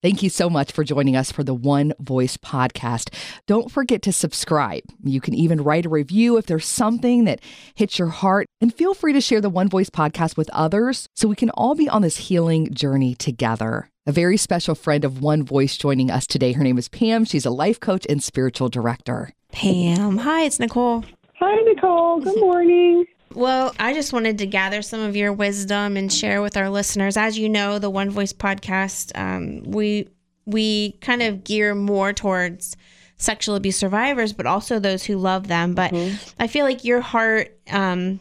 Thank you so much for joining us for the One Voice podcast. Don't forget to subscribe. You can even write a review if there's something that hits your heart. And feel free to share the One Voice podcast with others so we can all be on this healing journey together. A very special friend of One Voice joining us today. Her name is Pam. She's a life coach and spiritual director. Pam. Hi, it's Nicole. Hi, Nicole. Good morning. Well, I just wanted to gather some of your wisdom and share with our listeners. As you know, the One Voice podcast, um, we we kind of gear more towards sexual abuse survivors, but also those who love them. But mm-hmm. I feel like your heart, um,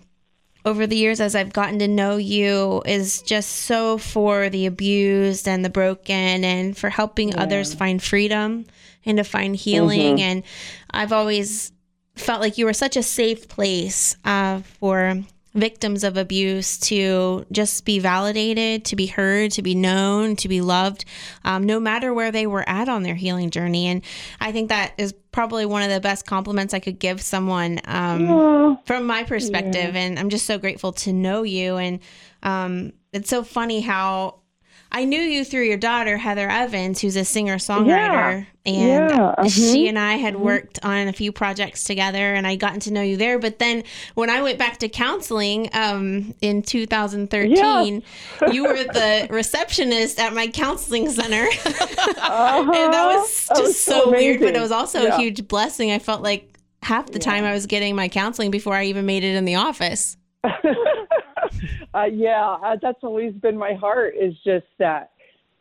over the years, as I've gotten to know you, is just so for the abused and the broken, and for helping yeah. others find freedom and to find healing. Mm-hmm. And I've always felt like you were such a safe place uh, for victims of abuse to just be validated, to be heard, to be known, to be loved, um, no matter where they were at on their healing journey. And I think that is probably one of the best compliments I could give someone um, from my perspective. Yeah. And I'm just so grateful to know you. And um, it's so funny how I knew you through your daughter, Heather Evans, who's a singer songwriter. Yeah. And yeah. Uh-huh. she and I had mm-hmm. worked on a few projects together, and I gotten to know you there. But then when I went back to counseling um, in 2013, yeah. you were the receptionist at my counseling center. uh-huh. and that was just that was so, so weird, but it was also a huge blessing. I felt like half the time I was getting my counseling before I even made it in the office. uh, yeah, uh, that's always been my heart. Is just that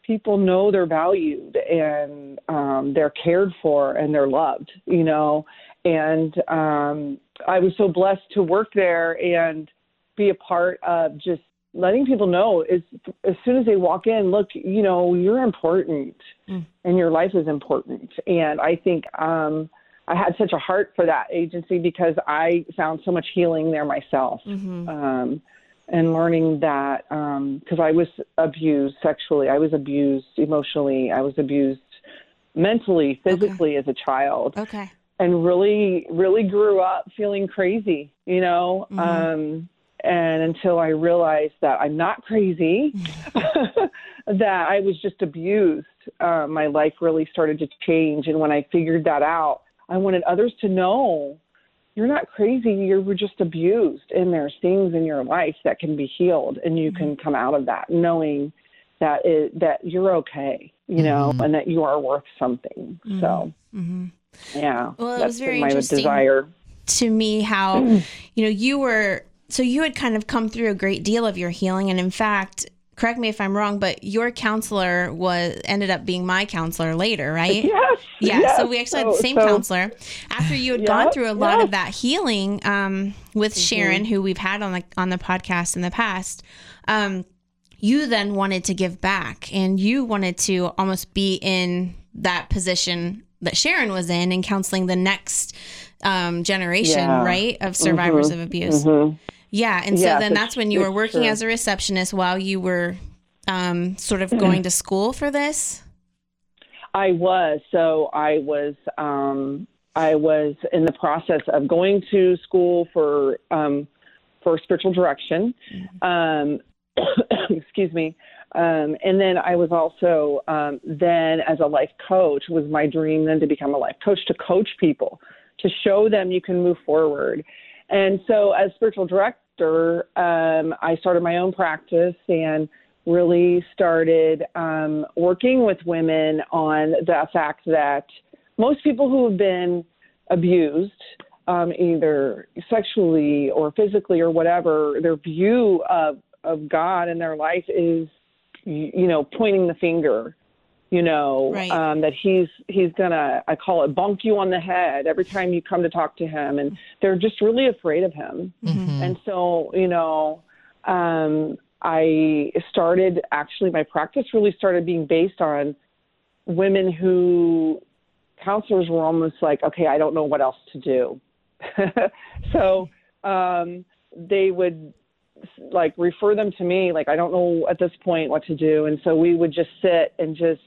people know they're valued and um, they're cared for and they're loved. You know, and um, I was so blessed to work there and be a part of just letting people know is as soon as they walk in, look, you know, you're important mm. and your life is important. And I think um I had such a heart for that agency because I found so much healing there myself. Mm-hmm. Um and learning that because um, I was abused sexually, I was abused emotionally, I was abused mentally, physically okay. as a child. Okay. And really, really grew up feeling crazy, you know. Mm-hmm. Um, and until I realized that I'm not crazy, that I was just abused, uh, my life really started to change. And when I figured that out, I wanted others to know you're not crazy. You were just abused, and there's things in your life that can be healed, and you can mm-hmm. come out of that knowing that it, that you're okay, you know, mm-hmm. and that you are worth something. Mm-hmm. So, mm-hmm. yeah, well, it was very interesting desire. to me how you know you were. So you had kind of come through a great deal of your healing, and in fact, correct me if I'm wrong, but your counselor was ended up being my counselor later, right? Yes. Yeah. Yes. So we actually had the same so, counselor. After you had yep, gone through a lot of that healing um, with mm-hmm. Sharon, who we've had on the on the podcast in the past. Um, you then wanted to give back and you wanted to almost be in that position that Sharon was in and counseling the next um, generation, yeah. right, of survivors mm-hmm. of abuse. Mm-hmm. Yeah, and so then that's when you were working true. as a receptionist while you were um, sort of going to school for this. I was so I was um, I was in the process of going to school for um, for spiritual direction. Um, excuse me. Um, and then I was also um, then as a life coach was my dream then to become a life coach to coach people to show them you can move forward and so, as spiritual um, I started my own practice and really started um, working with women on the fact that most people who have been abused, um, either sexually or physically or whatever, their view of, of God and their life is, you know, pointing the finger you know right. um, that he's he's gonna I call it bonk you on the head every time you come to talk to him, and they're just really afraid of him. Mm-hmm. And so you know, um, I started actually my practice really started being based on women who counselors were almost like, okay, I don't know what else to do. so um, they would like refer them to me like i don't know at this point what to do and so we would just sit and just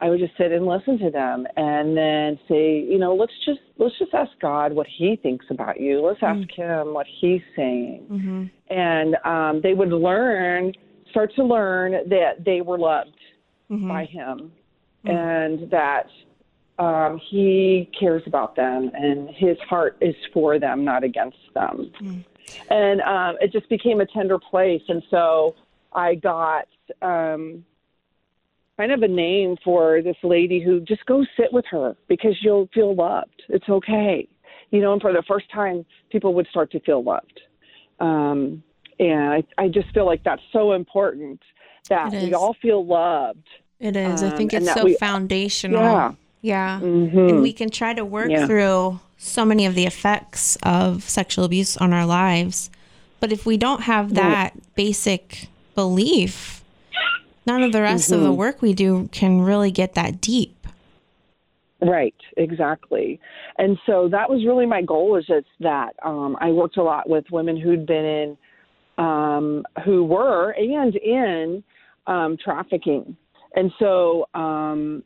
I would just sit and listen to them and then say, you know, let's just let's just ask God what He thinks about you. Let's ask mm-hmm. Him what He's saying, mm-hmm. and um, they would learn, start to learn that they were loved mm-hmm. by Him, and that um, he cares about them and his heart is for them, not against them. And um, it just became a tender place. And so I got um, kind of a name for this lady who just go sit with her because you'll feel loved. It's okay. You know, and for the first time, people would start to feel loved. Um, and I, I just feel like that's so important that we all feel loved. It is. I Um, think it's so we- foundational. Yeah. Yeah. Mhm. And we can try to work Yeah. through so many of the effects of sexual abuse on our lives. But if we don't have that basic belief, none of the rest of the work we do can really get that deep. Right, exactly. And so that was really my goal is just that. Um, I worked a lot with women who'd been in, um, who were and in um, trafficking. And so um,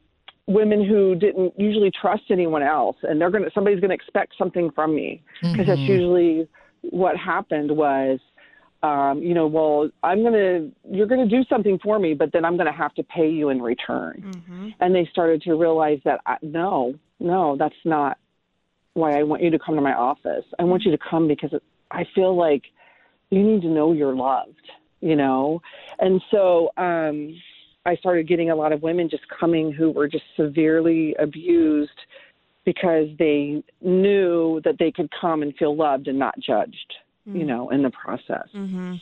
women who didn't usually trust anyone else and they're going to, somebody's going to expect something from me because that's usually what happened was, um, you know, well, I'm going to, you're going to do something for me, but then I'm going to have to pay you in return and they started to realize that I, no, no, that's not why I want you to come to my office. I want you to come because I feel like you need to know you're loved, you know? And so um, I started getting a lot of women just coming who were just severely abused because they knew that they could come and feel loved and not judged, you mm. know, in the process. Mm-hmm.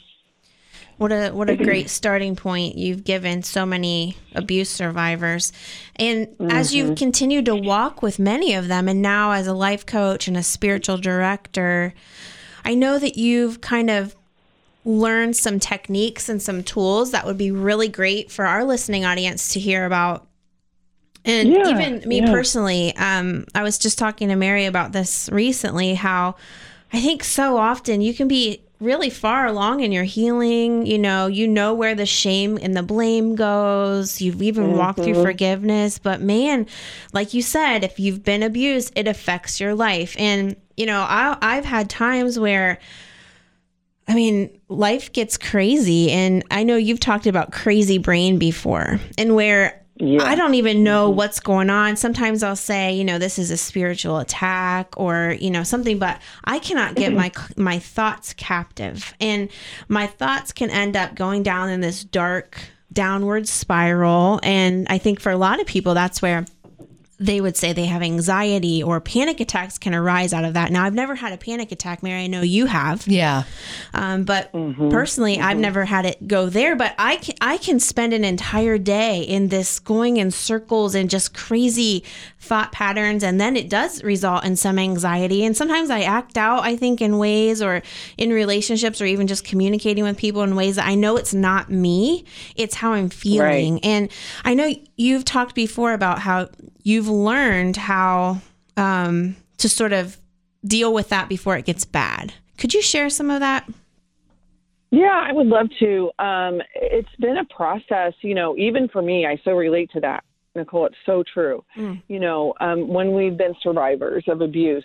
What a what a great starting point you've given so many abuse survivors. And as you've mm-hmm. continued to walk with many of them and now as a life coach and a spiritual director, I know that you've kind of learned some techniques and some tools that would be really great for our listening audience to hear about. And Yeah, even me yeah. personally, um, I was just talking to Mary about this recently how I think so often you can be really far along in your healing. You know, you know where the shame and the blame goes. You've even walked through mm-hmm. forgiveness. But man, like you said, if you've been abused, it affects your life. And, you know, I, I've had times where, I mean, life gets crazy. And I know you've talked about crazy brain before, and where Yeah. I don't even know mm-hmm. what's going on. Sometimes I'll say, you know, this is a spiritual attack or, you know, something, but I cannot get mm-hmm. my my thoughts captive. And my thoughts can end up going down in this dark downward spiral. And I think for a lot of people that's where they would say they have anxiety or panic attacks can arise out of that. Now, I've never had a panic attack, Mary. I know you have. Yeah. Um, but personally, I've never had it go there. But I can, I can spend an entire day in this going in circles and just crazy thought patterns. And then it does result in some anxiety. And sometimes I act out, I think, in ways or in relationships or even just communicating with people in ways that I know it's not me, it's how I'm feeling. And I know you've talked before about how you've learned how um, to sort of deal with that before it gets bad. Could you share some of that? Yeah, I would love to. Um, it's been a process, you know, even for me, I so relate to that, Nicole. It's so true. You know, um, when we've been survivors of abuse,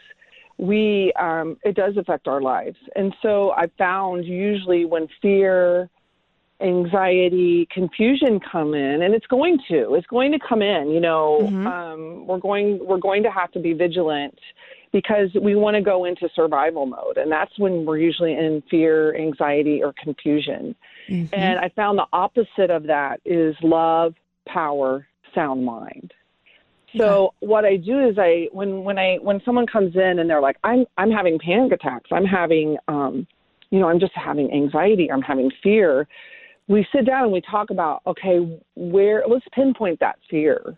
we um, it does affect our lives, and so I found usually when fear, anxiety, confusion come in, and it's going to, it's going to come in. You know, um, we're going we're going to have to be vigilant because we want to go into survival mode and that's when we're usually in fear anxiety or confusion. And i found the opposite of that is love power sound mind. So what i do is i when when i when someone comes in and they're like i'm i'm having panic attacks. I'm having um you know i'm just having anxiety i'm having fear we sit down and we talk about okay where let's pinpoint that fear.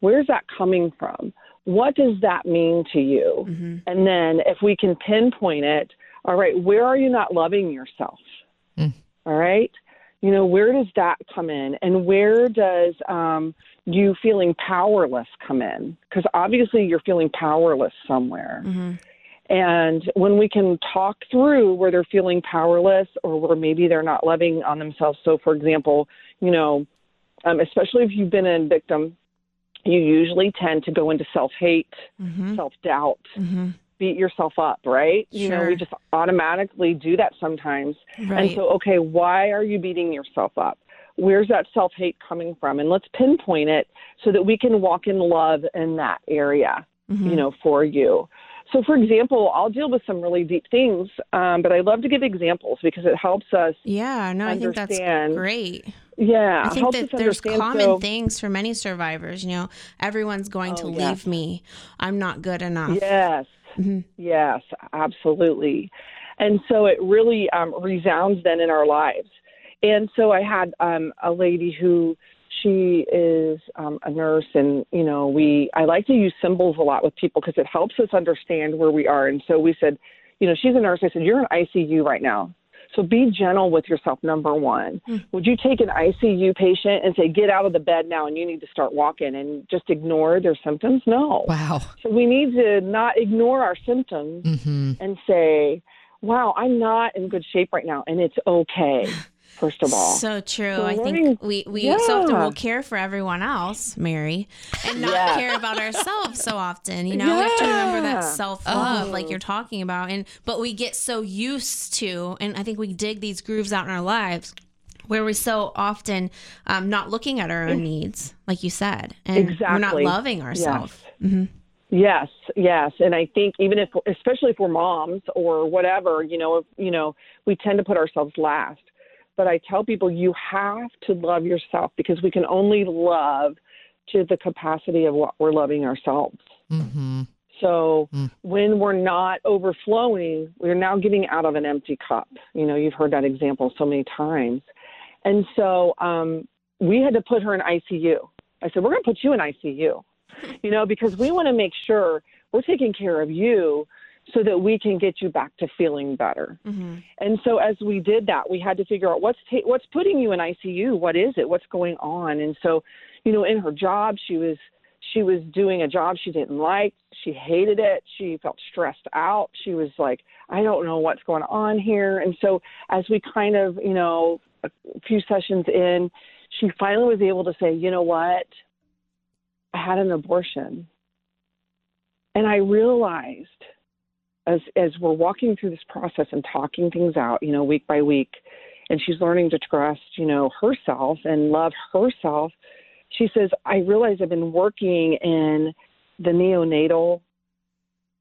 Where's that coming from? What does that mean to you? Mm-hmm. And then if we can pinpoint it all right where are you not loving yourself? Mm. All right? You know where does that come in? And where does um, you feeling powerless come in? Because obviously you're feeling powerless somewhere mm-hmm. And when we can talk through where they're feeling powerless or where maybe they're not loving on themselves so for example you know um, especially if you've been a victim you usually tend to go into self hate, self doubt, beat yourself up, right? You know, we just automatically do that sometimes. And so, okay, why are you beating yourself up? where's that self hate coming from? And let's pinpoint it so that we can walk in love in that area, Mm-hmm. you know, for you. So, for example, I'll deal with some really deep things, um, but I love to give examples because it helps us. Yeah, no, I think that's Understand. great. Yeah, I think that there's common So- things for many survivors. You know, everyone's going to Oh, leave yes. me. I'm not good enough. Yes, Mhm. yes, absolutely. And so it really um, resounds then in our lives. And so I had um, a lady who she is um, a nurse, and you know we I like to use symbols a lot with people because it helps us understand where we are. And so we said, you know, she's a nurse. I said, you're in ICU right now. So be gentle with yourself, number one. Would you take an ICU patient and say, get out of the bed now and you need to start walking and just ignore their symptoms? No. Wow. So we need to not ignore our symptoms hmm and say, wow, I'm not in good shape right now. And it's okay, first of all. So true. So I think we, we so often Yeah. will care for everyone else, Mary, and not Yes. care about ourselves so often. You know, we have to remember that self love, Oh. like you're talking about. And but we get so used to, and I think we dig these grooves out in our lives where we're so often um, not looking at our own needs, like you said, and we're not loving ourselves. Mm-hmm. Yes, yes, and I think even if, especially if we're moms or whatever, you know, if, you know, we tend to put ourselves last. But I tell people you have to love yourself because we can only love to the capacity of what we're loving ourselves. hmm So Mm. when we're not overflowing, we're now getting out of an empty cup. You know, you've heard that example so many times. And so um, we had to put her in ICU. I said, we're going to put you in ICU, you know, because we want to make sure we're taking care of you so that we can get you back to feeling better. Mm-hmm. And so as we did that, we had to figure out what's ta- what's putting you in ICU. What is it? What's going on? And so, you know, in her job, she was she was doing a job she didn't like. She hated it. She felt stressed out. She was like, I don't know what's going on here. And so as we kind of, you know, a few sessions in, she finally was able to say, you know what? I had an abortion. And I realized as as we're walking through this process and talking things out, you know, week by week, and she's learning to trust, you know, herself and love herself. She says, "I realize I've been working in the neonatal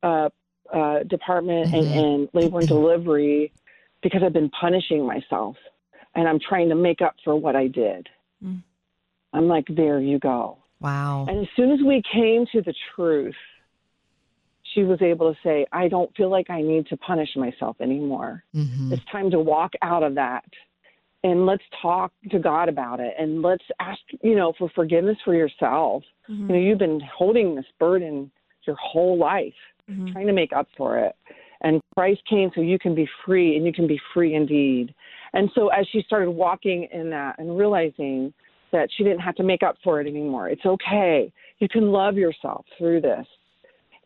uh, uh, department and, Mhm. and labor and delivery because I've been punishing myself, and I'm trying to make up for what I did." Mm. I'm like, "There you go." Wow. And as soon as we came to the truth, she was able to say, I don't feel like I need to punish myself anymore. hmm It's time to walk out of that. And let's talk to God about it. And let's ask, you know, for forgiveness for yourself. Mm-hmm. You know, you've been holding this burden your whole life, Mm-hmm. trying to make up for it. And Christ came so you can be free and you can be free indeed. And so as she started walking in that and realizing that she didn't have to make up for it anymore, it's okay. You can love yourself through this.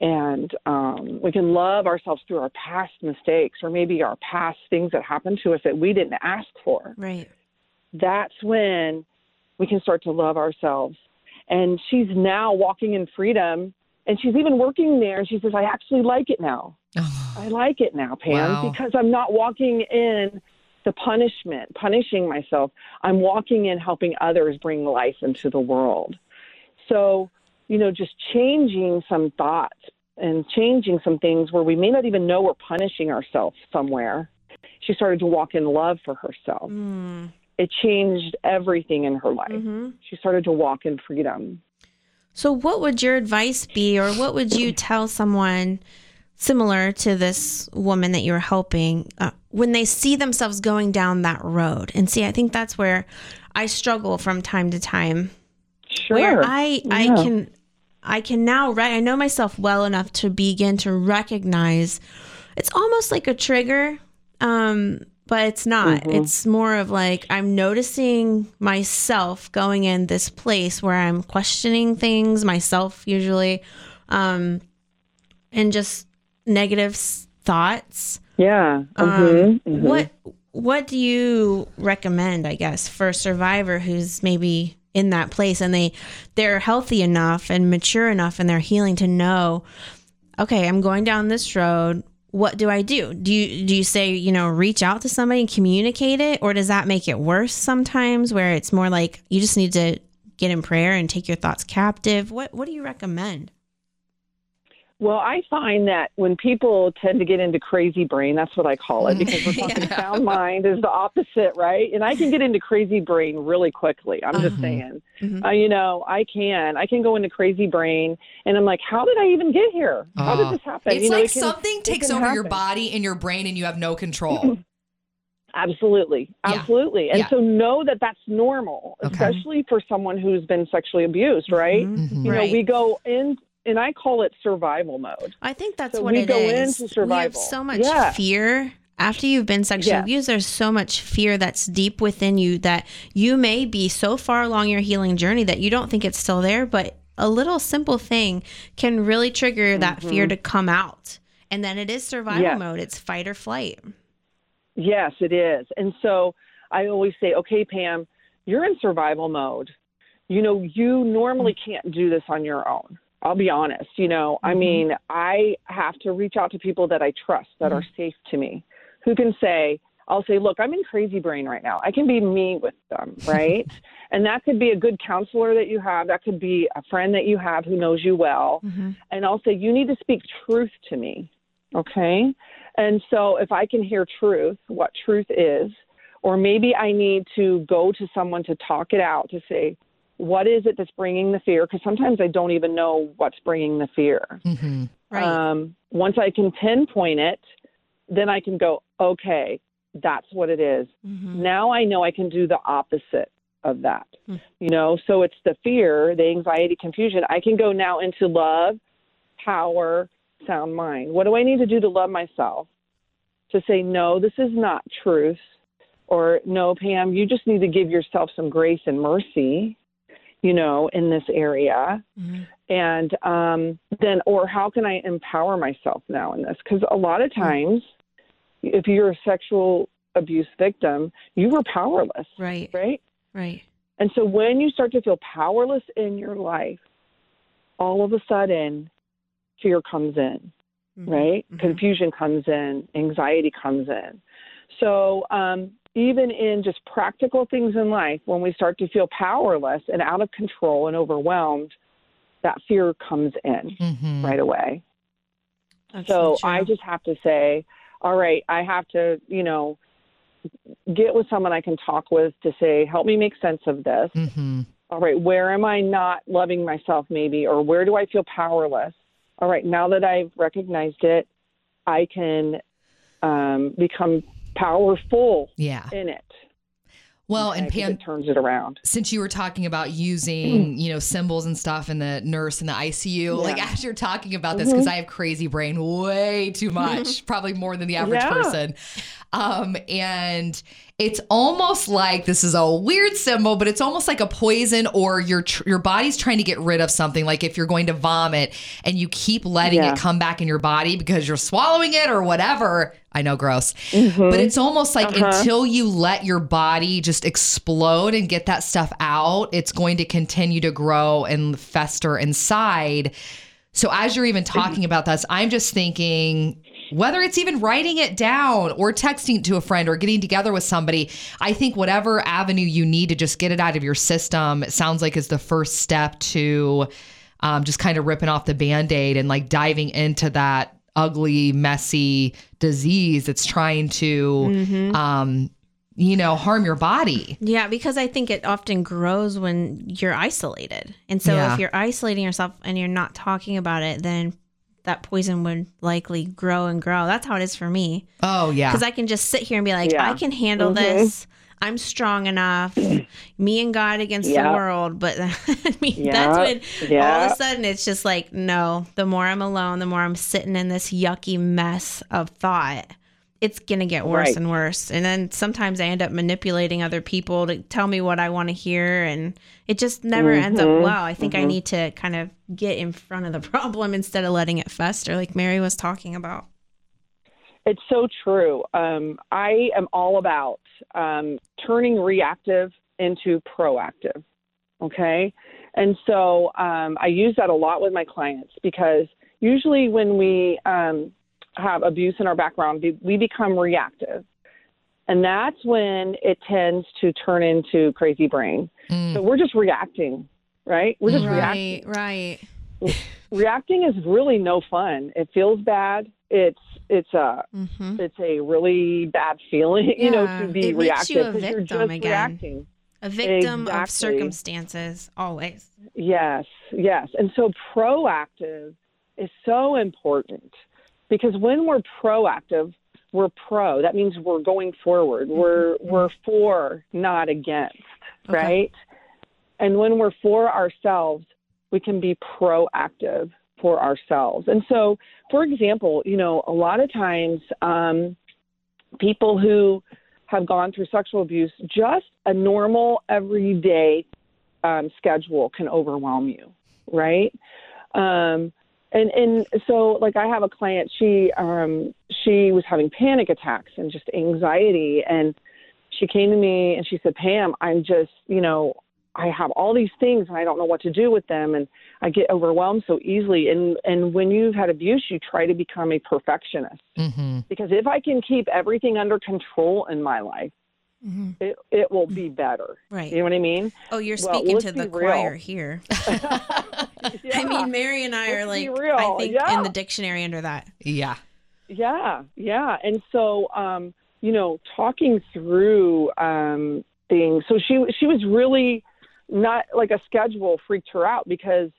And um, we can love ourselves through our past mistakes or maybe our past things that happened to us that we didn't ask for Right. that's when we can start to love ourselves. And she's now walking in freedom and she's even working there and she says, I actually like it now. Oh, I like it now, Pam, Wow. because I'm not walking in the punishment, punishing myself. I'm walking in helping others bring life into the world. So, you know, just changing some thoughts and changing some things where we may not even know we're punishing ourselves somewhere. She started to walk in love for herself Mm. it changed everything in her life. Mm-hmm. She started to walk in freedom. So, what would your advice be, or what would you tell someone similar to this woman that you're helping uh, when they see themselves going down that road? And see, I think that's where I struggle from time to time, Sure. where I I can I can now re- I know myself well enough to begin to recognize it's almost like a trigger. Um, but it's not. Mhm. It's more of like I'm noticing myself going in this place where I'm questioning things myself usually, um, and just negative thoughts. yeah. Um, Mhm, mhm. What What do you recommend? I guess for a survivor who's maybe in that place and they they're healthy enough and mature enough and they're healing to know, okay, I'm going down this road. what do I do? Do you do you say, you know, reach out to somebody and communicate it or does that make it worse sometimes where it's more like you just need to get in prayer and take your thoughts captive? What what do you recommend? Well, I find that when people tend to get into crazy brain, that's what I call it, because we're talking Yeah. sound mind is the opposite, right? And I can get into crazy brain really quickly. I'm just Mhm. saying, Mhm. uh, you know, I can. I can go into crazy brain, and I'm like, how did I even get here? How did this happen? It's you know, like it can- something takes over your body and your brain and you have no control. Absolutely, Yeah. absolutely. And Yeah. so know that that's normal, Okay. especially for someone who's been sexually abused, right? Mhm. You Right. know, we go in, and I call it survival mode. I think that's So what we it go is. into survival. We have so much Yeah. fear. After you've been sexually Yeah. abused, there's so much fear that's deep within you that you may be so far along your healing journey that you don't think it's still there, but a little simple thing can really trigger that mm-hmm. fear to come out. And then it is survival mode. It's fight or flight. Yes, it is. And so I always say, okay, Pam, you're in survival mode. You know, you normally mm. can't do this on your own. I'll be honest. You know, I mm-hmm. mean, I have to reach out to people that I trust that are mm-hmm. safe to me who can say, I'll say, look, I'm in crazy brain right now. I can be me with them, right? and that could be a good counselor that you have. That could be a friend that you have who knows you well. Mm-hmm. And I'll say, you need to speak truth to me. Okay. And so if I can hear truth, what truth is, or maybe I need to go to someone to talk it out to say, what is it that's bringing the fear? Because sometimes I don't even know what's bringing the fear. hmm Right. Um, once I can pinpoint it, then I can go, okay, that's what it is. Mhm. Now I know I can do the opposite of that. Hmm. You know, so it's the fear, the anxiety, confusion. I can go now into love, power, sound mind. What do I need to do to love myself? To say, no, this is not truth. Or, no, Pam, you just need to give yourself some grace and mercy, you know, in this area. Mhm. And um, then, or how can I empower myself now in this? Because a lot of times, if you're a sexual abuse victim, you were powerless, Right. right? Right. And so when you start to feel powerless in your life, all of a sudden, fear comes in, Mhm. right? Mhm. Confusion comes in, anxiety comes in. So um, even in just practical things in life, when we start to feel powerless and out of control and overwhelmed, that fear comes in hmm right away. That's So. I just have to say, all right, I have to, you know, get with someone I can talk with to say, help me make sense of this. hmm All right, where am I not loving myself maybe, or where do I feel powerless? All right, now that I've recognized it, I can um, become powerful Yeah. in it. Well, and Pam, it turns it around. since you were talking about using, you know, symbols and stuff in the nurse in the ICU, like as you're talking about this, because I have crazy brain way too much, probably more than the average Yeah. person. Um, and it's almost like this is a weird symbol, but it's almost like a poison, or your tr- your body's trying to get rid of something. Like if you're going to vomit and you keep letting Yeah. it come back in your body because you're swallowing it or whatever. I know, gross, but it's almost like Uh-huh. until you let your body just explode and get that stuff out, it's going to continue to grow and fester inside. So as you're even talking about this, I'm just thinking whether it's even writing it down or texting to a friend or getting together with somebody, I think whatever avenue you need to just get it out of your system, it sounds like is the first step to um, just kind of ripping off the band aid and like diving into that ugly, messy disease that's trying to, um, you know, harm your body. Yeah, because I think it often grows when you're isolated. And so Yeah. if you're isolating yourself and you're not talking about it, then that poison would likely grow and grow. That's how it is for me. Oh, yeah. Because I can just sit here and be like, Yeah. I can handle mm-hmm. this. I'm strong enough. Me and God against the world. But I mean, Yeah. that's when all of a sudden it's just like, no, the more I'm alone, the more I'm sitting in this yucky mess of thought. It's going to get worse Right. and worse. And then sometimes I end up manipulating other people to tell me what I want to hear. And it just never ends up Mhm. well. I think I need to kind of get in front of the problem instead of letting it fester, like Mary was talking about. It's so true. Um, I am all about um, turning reactive into proactive. Okay. And so um, I use that a lot with my clients because usually when we um, have abuse in our background, we- become reactive. And that's when it tends to turn into crazy brain. Mm. So we're just reacting, right? We're just right, reacting. right. Reacting is really no fun. It feels bad. It's it's a Mm-hmm. it's a really bad feeling, you know, to be it reactive you a 'cause you're just again. reacting. A victim of circumstances, always. Yes, yes. And so proactive is so important because when we're proactive, we're pro. That means we're going forward. We're we're for, not against, Okay. right? And when we're for ourselves, we can be proactive for ourselves. And so, for example, you know, a lot of times um, people who have gone through sexual abuse, just a normal everyday um, schedule can overwhelm you, right? Um, and and so like I have a client, she um, she was having panic attacks and just anxiety, and she came to me and she said, Pam, I'm just you know I have all these things and I don't know what to do with them, and I get overwhelmed so easily. And and when you've had abuse, you try to become a perfectionist. Hmm because if I can keep everything under control in my life, Mm-hmm. it it will be better. Right. You know what I mean? Oh, you're Well, speaking let's to the be real. choir here. I mean, Mary and I are Let's be like, real. I think Yeah. in the dictionary under that. Yeah. Yeah, yeah. And so, um, you know, talking through um, things. So she she was really not like a schedule freaked her out because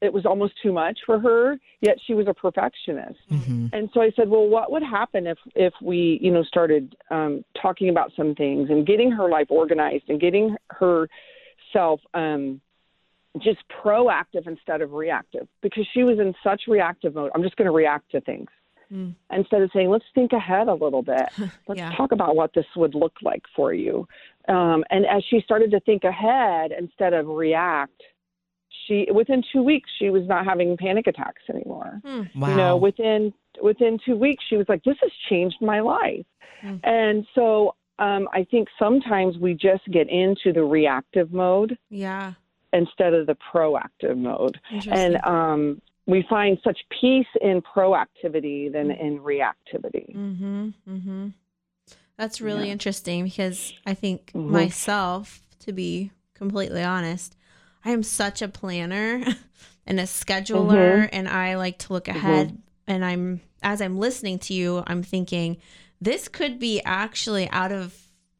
it was almost too much for her. Yet she was a perfectionist. hmm And so I said, well, what would happen if if we, you know, started um, talking about some things and getting her life organized and getting herself um, just proactive instead of reactive because she was in such reactive mode. I'm just going to react to things Mm. instead of saying, let's think ahead a little bit. Let's Yeah. talk about what this would look like for you. Um, and as she started to think ahead instead of react, she within two weeks she was not having panic attacks anymore Wow. you know within within two weeks she was like this has changed my life Mm. and so um, i think sometimes we just get into the reactive mode Yeah. instead of the proactive mode and um, we find such peace in proactivity than in reactivity Mm-hmm. Mm-hmm. That's really Yeah. interesting because I think Mhm. myself, to be completely honest, I am such a planner and a scheduler, Mm-hmm. and I like to look ahead. And I'm as I'm listening to you, I'm thinking this could be actually out of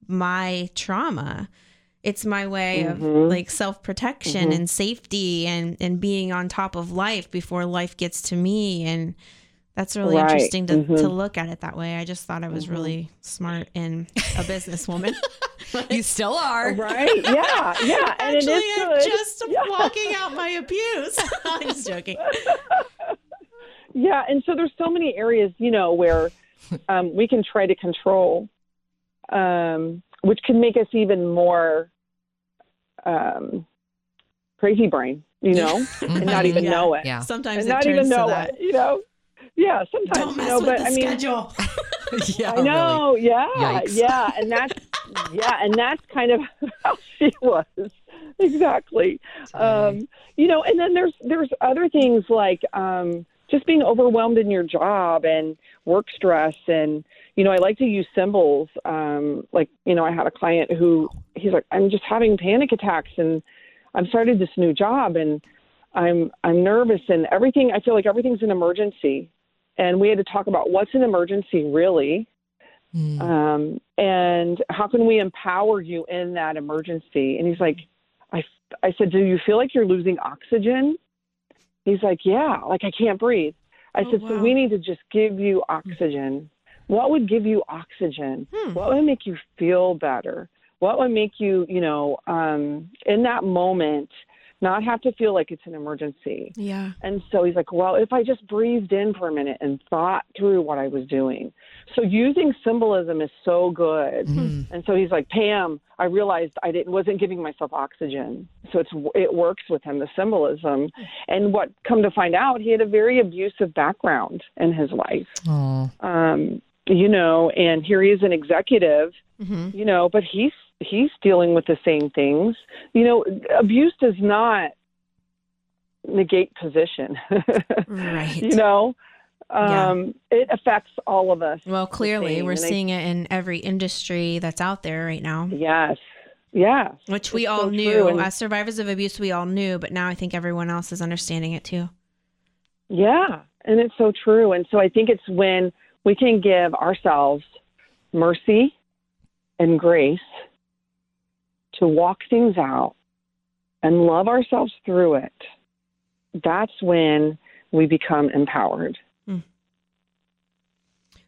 my trauma. It's my way of Mhm. like self protection Mhm. and safety and and being on top of life before life gets to me and that's really Right. interesting to, to look at it that way. I just thought I was really smart and a businesswoman. you still are. right yeah yeah and Actually, it is I'm good. just Yeah. walking out my abuse. I'm just joking. Yeah, and so there's so many areas, you know, where um, we can try to control, um, which can make us even more um, crazy brain, you know, and not even Yeah. know it, Yeah. Sometimes and it not turns even know to that. it, you know. Yeah, sometimes Don't you mess know, with but the I mean, schedule. yeah. I know, yeah, Yikes. yeah, and that's yeah, and that's kind of how she was exactly. Um, you know, and then there's there's other things like um, just being overwhelmed in your job and work stress, and you know, I like to use symbols. Um, like you know, I had a client who he's like, I'm just having panic attacks, and I'm started this new job, and I'm I'm nervous, and everything. I feel like everything's an emergency, and we had to talk about what's an emergency really Mm. um, and how can we empower you in that emergency? And he's like, I, I said, do you feel like you're losing oxygen? He's like, yeah, like I can't breathe. I Oh, said, wow. so we need to just give you oxygen. What would give you oxygen? Hmm. What would make you feel better? What would make you, you know, um, in that moment, not have to feel like it's an emergency? Yeah. And so he's like, well, if I just breathed in for a minute and thought through what I was doing. So using symbolism is so good. Mhm. And so he's like, Pam, I realized I didn't wasn't giving myself oxygen. So it's it works with him the symbolism. And what come to find out, he had a very abusive background in his life. Aw. Um, you know, and here he is an executive hmm you know but he's he's dealing with the same things you know abuse does not negate position Right. you know Um, It affects all of us. Well, clearly, we're and I- seeing it in every industry that's out there right now, Yes. Yes. which we It's all so knew. and- As survivors of abuse, we all knew, but now I think everyone else is understanding it too. Yeah, and it's so true. And so I think it's when we can give ourselves mercy and grace to walk things out and love ourselves through it. That's when we become empowered. Hmm.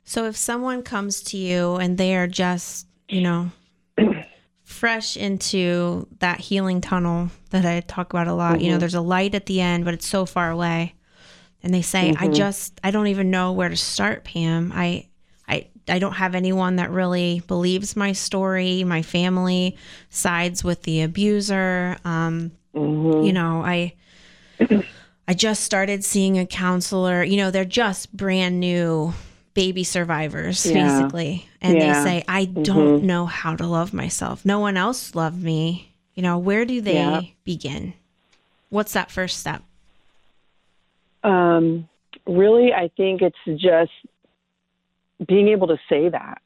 So if someone comes to you and they are just, you know, fresh into that healing tunnel that I talk about a lot, you know, mm-hmm. there's a light at the end, but it's so far away. And they say, I mm-hmm. just I don't even know where to start, Pam. I I don't have anyone that really believes my story. My family sides with the abuser. Um, Mm-hmm. you know, I I just started seeing a counselor. You know, they're just brand new baby survivors, Yeah. basically. And Yeah. they say, I don't know how to love myself. No one else loved me. You know, where do they Yeah. begin? What's that first step? Um, really, I think it's just being able to say that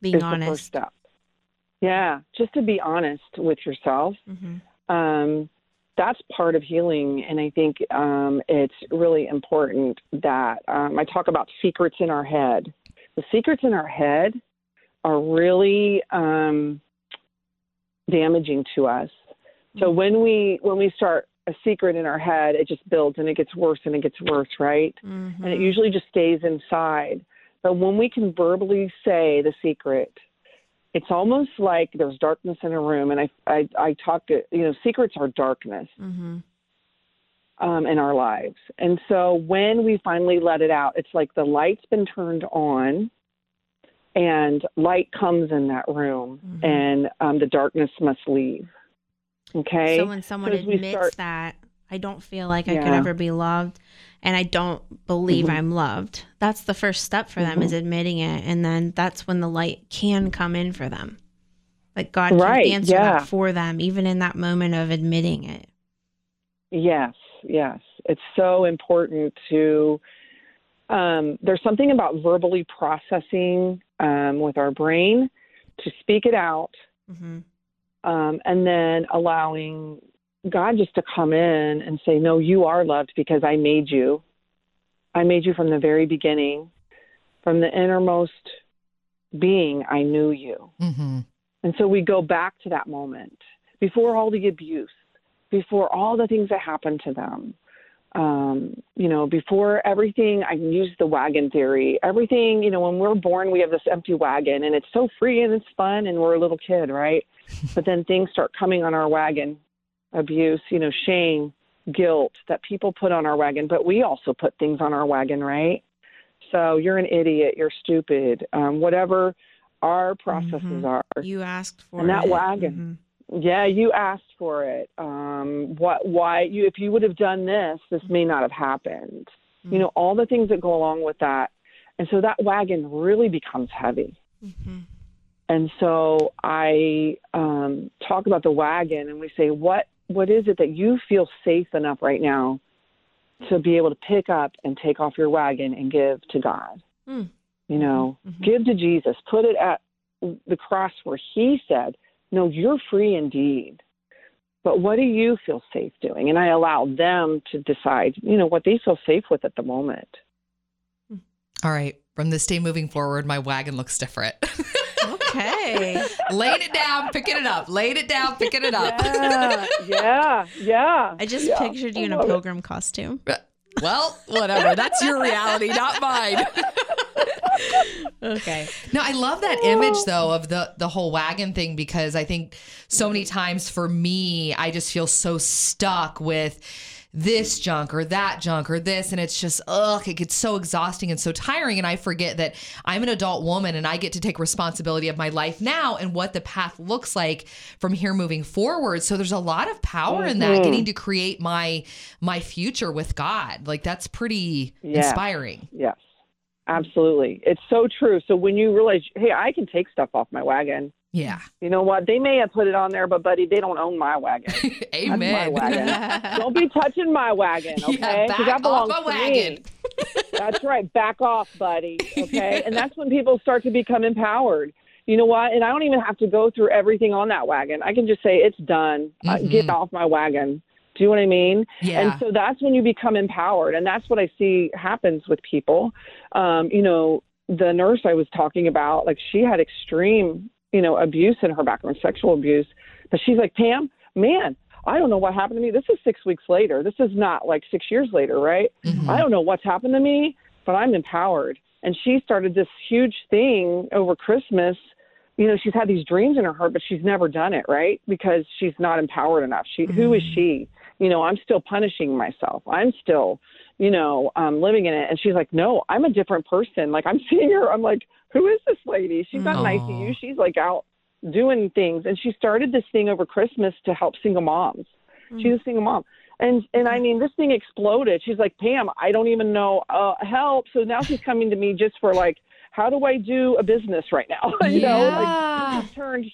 Being the first honest. step. Yeah, just to be honest with yourself. hmm um, that's part of healing. And I think um, it's really important that um, I talk about secrets in our head. The secrets in our head are really um, damaging to us. So when we when we start a secret in our head, it just builds and it gets worse and it gets worse, right? hmm and it usually just stays inside. But when we can verbally say the secret, it's almost like there's darkness in a room. And I, I, I talk to, you know, secrets are darkness mm-hmm. um, in our lives. And so when we finally let it out, it's like the light's been turned on and light comes in that room Mhm. and um, the darkness must leave. Okay. So when someone admits start- that, I don't feel like I could ever be loved and I don't believe Mhm. I'm loved. That's the first step for them is Mm-hmm. admitting it. And then that's when the light can come in for them. Like God can Right, answer yeah. that for them, even in that moment of admitting it. Yes, yes. It's so important to. Um, there's something about verbally processing um, with our brain to speak it out, hmm um, and then allowing God just to come in and say, "No, you are loved because I made you. I made you from the very beginning, from the innermost being. I knew you." Mm-hmm. And so we go back to that moment before all the abuse, before all the things that happened to them. Um, you know, before everything, I use the wagon theory. Everything, you know, when we're born, we have this empty wagon and it's so free and it's fun and we're a little kid, right? but then things start coming on our wagon abuse, you know, shame, guilt that people put on our wagon, but we also put things on our wagon, right? So you're an idiot, you're stupid, um, whatever our processes Mhm. are. You asked for And that it. wagon. Mhm. Yeah, you asked for it. Um, what? Why? You, if you would have done this, this may not have happened. You know, all the things that go along with that, and so that wagon really becomes heavy. Mhm. And so I um, talk about the wagon, and we say, what What is it that you feel safe enough right now to be able to pick up and take off your wagon and give to God? Mm. You know, Mhm. give to Jesus. Put it at the cross where He said, "No, you're free indeed." But what do you feel safe doing? And I allow them to decide, you know, what they feel safe with at the moment. Hmm. All right. From this day moving forward, my wagon looks different. Okay. Laying it down, picking it up. Laying it down, picking it up. Yeah, yeah, yeah. I just yeah. pictured you in a love it. pilgrim costume. Uh, Well, whatever. That's your reality, not mine. Okay. No, I love that image though of the the whole wagon thing because I think so many times for me, I just feel so stuck with this junk or that junk or this and it's just ugh it gets so exhausting and so tiring and I forget that I'm an adult woman and I get to take responsibility of my life now and what the path looks like from here moving forward so there's a lot of power in that getting mm-hmm. to create my my future with God like that's pretty Yeah. inspiring Yes, absolutely. It's so true. So when you realize, hey, I can take stuff off my wagon. Yeah You know what? They may have put it on there, but buddy, they don't own my wagon. That's my amen wagon. don't be touching my wagon, okay? Yeah, 'Cause back that belongs my to wagon. me. That's right. Back off, buddy. Okay. and that's when people start to become empowered. You know what? And I don't even have to go through everything on that wagon. I can just say, it's done. Uh, get off my wagon. Do you know what I mean? Yeah. And so that's when you become empowered. And that's what I see happens with people. Um, you know, the nurse I was talking about, like she had extreme, you know, abuse in her background, sexual abuse. But she's like, Pam, man, I don't know what happened to me. This is six weeks later. This is not like six years later, right? Mm-hmm. I don't know what's happened to me, but I'm empowered. And she started this huge thing over Christmas. You know, she's had these dreams in her heart, but she's never done it, right? Because she's not empowered enough. She, who is she? You know, I'm still punishing myself. I'm still, you know, um, living in it. And she's like, no, I'm a different person. Like I'm seeing her. I'm like, who is this lady? She's not nice to you. She's like out doing things. And she started this thing over Christmas to help single moms. She's a single mom. And and I mean, this thing exploded. She's like, Pam, I don't even know uh, help. So now she's coming to me just for like, how do I do a business right now? you know, like Yeah. turned.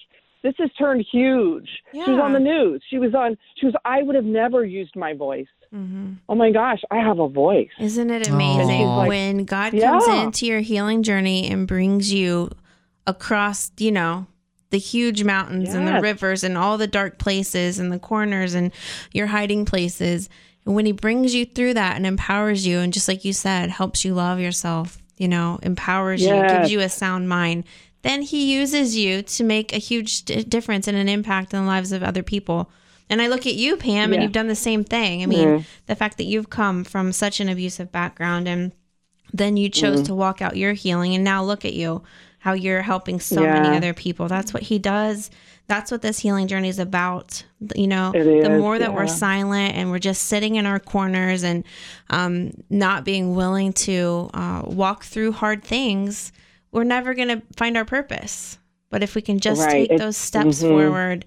This has turned huge. She was on the news. She was on. She was. I would have never used my voice. Mm-hmm. Oh my gosh, I have a voice. Isn't it amazing Aw. when God comes Yeah. into your healing journey and brings you across, you know, the huge mountains and the rivers and all the dark places and the corners and your hiding places. And when he brings you through that and empowers you, and just like you said, helps you love yourself, you know, empowers you, gives you a sound mind, then he uses you to make a huge d- difference and an impact in the lives of other people. And I look at you, Pam, and you've done the same thing. I mean, the fact that you've come from such an abusive background and then you chose Mm-hmm. to walk out your healing, and now look at you, how you're helping so many other people. That's what he does. That's what this healing journey is about. You know, It the more that we're silent and we're just sitting in our corners and um, not being willing to uh, walk through hard things, we're never going to find our purpose. But if we can just Right. take It- those steps mhm. forward,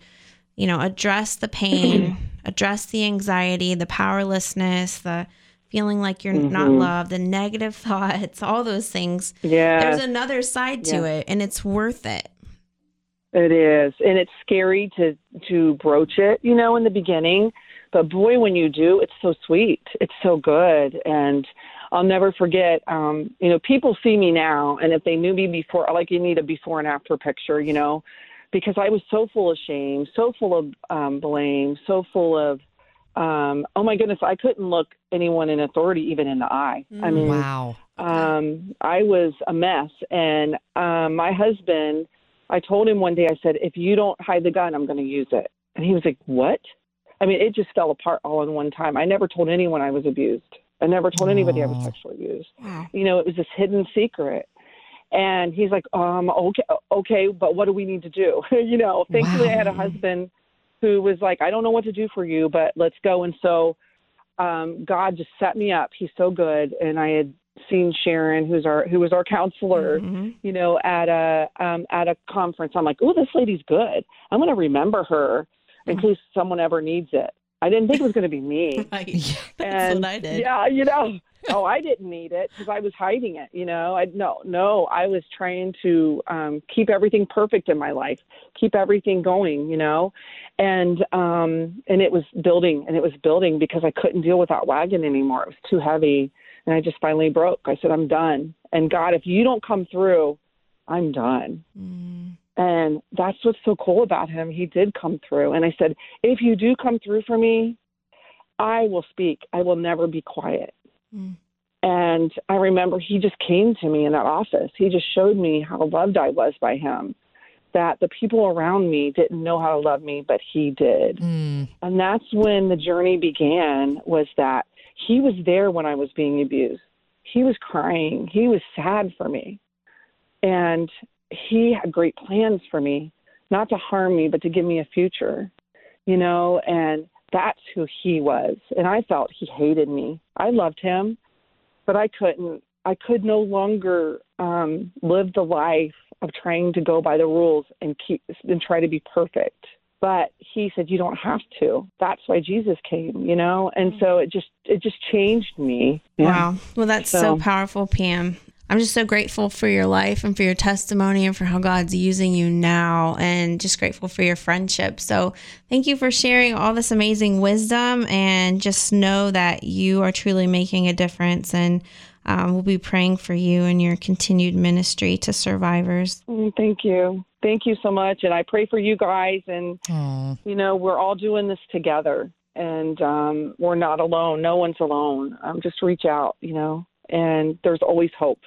you know, address the pain, address the anxiety, the powerlessness, the feeling like you're not Mhm. loved, the negative thoughts, all those things. Yeah, There's another side to Yeah. it, and it's worth it. It is, and it's scary to to broach it, you know, in the beginning. But boy, when you do, it's so sweet. It's so good, and I'll never forget. Um, you know, people see me now, and if they knew me before, like you need a before and after picture, you know, because I was so full of shame, so full of um, blame, so full of, um, oh my goodness, I couldn't look anyone in authority even in the eye. I mean, Wow. um, I was a mess. And um, my husband, I told him one day, I said, if you don't hide the gun, I'm going to use it. And he was like, what? I mean, it just fell apart all in one time. I never told anyone I was abused. I never told anybody I was sexually abused. Wow. You know, it was this hidden secret. And he's like, um, okay, okay, but what do we need to do? you know, thankfully I had a husband who was like, I don't know what to do for you, but let's go. And so um, God just set me up. He's so good. And I had seen Sharon, who's our who was our counselor, Mhm. you know, at a um, at a conference. I'm like, oh, this lady's good. I'm going to remember her in Mm-hmm. case someone ever needs it. I didn't think it was going to be me. Right. Yeah. That's and what I did. yeah, you know, oh, I didn't need it because I was hiding it. You know, I no, no, I was trying to um, keep everything perfect in my life, keep everything going. You know, and um, and it was building and it was building because I couldn't deal with that wagon anymore. It was too heavy, and I just finally broke. I said, I'm done. And God, if you don't come through, I'm done. Mm. And that's what's so cool about him. He did come through. And I said, if you do come through for me, I will speak. I will never be quiet. Mm. And I remember he just came to me in that office. He just showed me how loved I was by him, that the people around me didn't know how to love me, but he did. Mm. And that's when the journey began was that he was there when I was being abused. He was crying. He was sad for me. And he had great plans for me, not to harm me, but to give me a future, you know, and that's who he was. And I felt he hated me. I loved him, but I couldn't, I could no longer um, live the life of trying to go by the rules and keep and try to be perfect. But he said, you don't have to. That's why Jesus came, you know? And so it just, it just changed me. Wow. Well, that's so. So- powerful, Pam. I'm just so grateful for your life and for your testimony and for how God's using you now and just grateful for your friendship. So, thank you for sharing all this amazing wisdom and just know that you are truly making a difference. And um, we'll be praying for you and your continued ministry to survivors. Mm, Thank you. Thank you so much. And I pray for you guys. And, Aw. you know, we're all doing this together and um, we're not alone. No one's alone. Um, just reach out, you know, and there's always hope.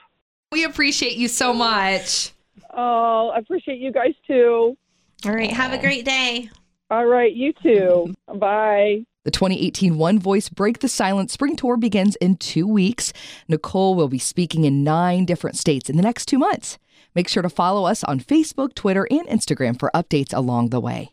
We appreciate you so much. Oh, I appreciate you guys too. All right. Have a great day. All right. You too. Bye. The 2018 One Voice Break the Silence Spring Tour begins in two weeks. Nicole will be speaking in nine different states in the next two months. Make sure to follow us on Facebook, Twitter, and Instagram for updates along the way.